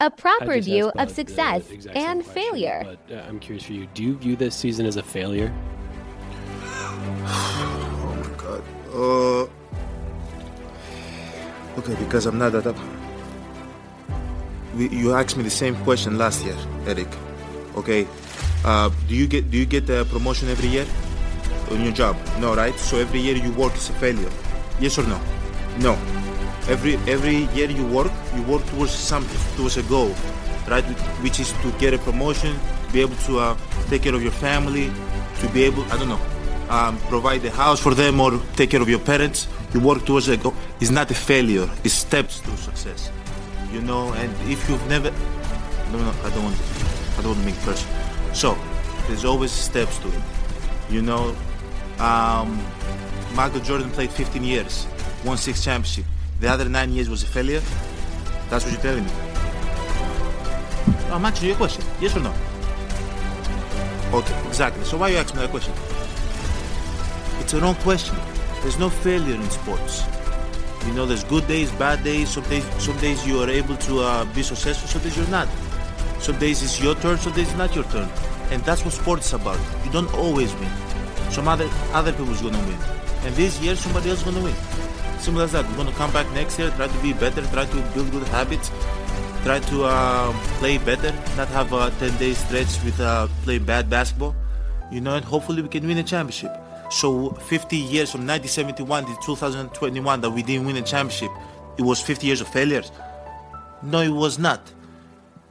a proper view asked of Bud the success and question, failure. But uh, I'm curious for you. Do you view this season as a failure? Oh my god. Uh. Okay, because I'm not that up. We, you asked me the same question last year, Eric. Okay. Uh, do you get do you get a promotion every year on your job? No, right? So every year you work is a failure. Yes or no? No. Every every year you work, you work towards something, towards a goal, right? Which is to get a promotion, be able to uh, take care of your family, to be able, I don't know, um, provide a house for them or take care of your parents. You work towards a goal. It's not a failure. It's steps to success. You know, and if you've never, no, no, I don't want, I don't want to make personal. So there's always steps to it. You know, um, Michael Jordan played 15 years, won six championship. The other nine years was a failure. That's what you're telling me. I'm asking you a question. Yes or no? Okay, exactly. So why are you asking me that question? It's a wrong question. There's no failure in sports. You know, there's good days, bad days. Some days, some days you are able to uh, be successful. Some days you're not. Some days it's your turn. Some days it's not your turn. And that's what sports is about. You don't always win. Some other other people's gonna win. And this year somebody else is gonna win. Simple as that. We're gonna come back next year, try to be better, try to build good habits, try to uh, play better, not have a 10 day stretch with uh, playing bad basketball. You know, and hopefully we can win a championship. So 50 years from 1971 to 2021 that we didn't win a championship, it was 50 years of failures. No, it was not.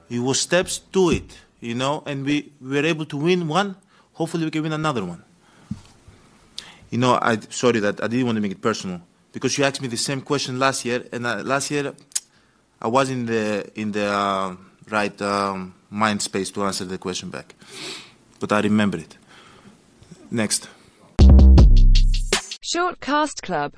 It was steps to it, you know, and we we were able to win one. Hopefully we can win another one. You know, I sorry that I didn't want to make it personal because you asked me the same question last year, and uh, last year I was in the in the uh, right um, mind space to answer the question back, but I remember it. Next. Short Cast Club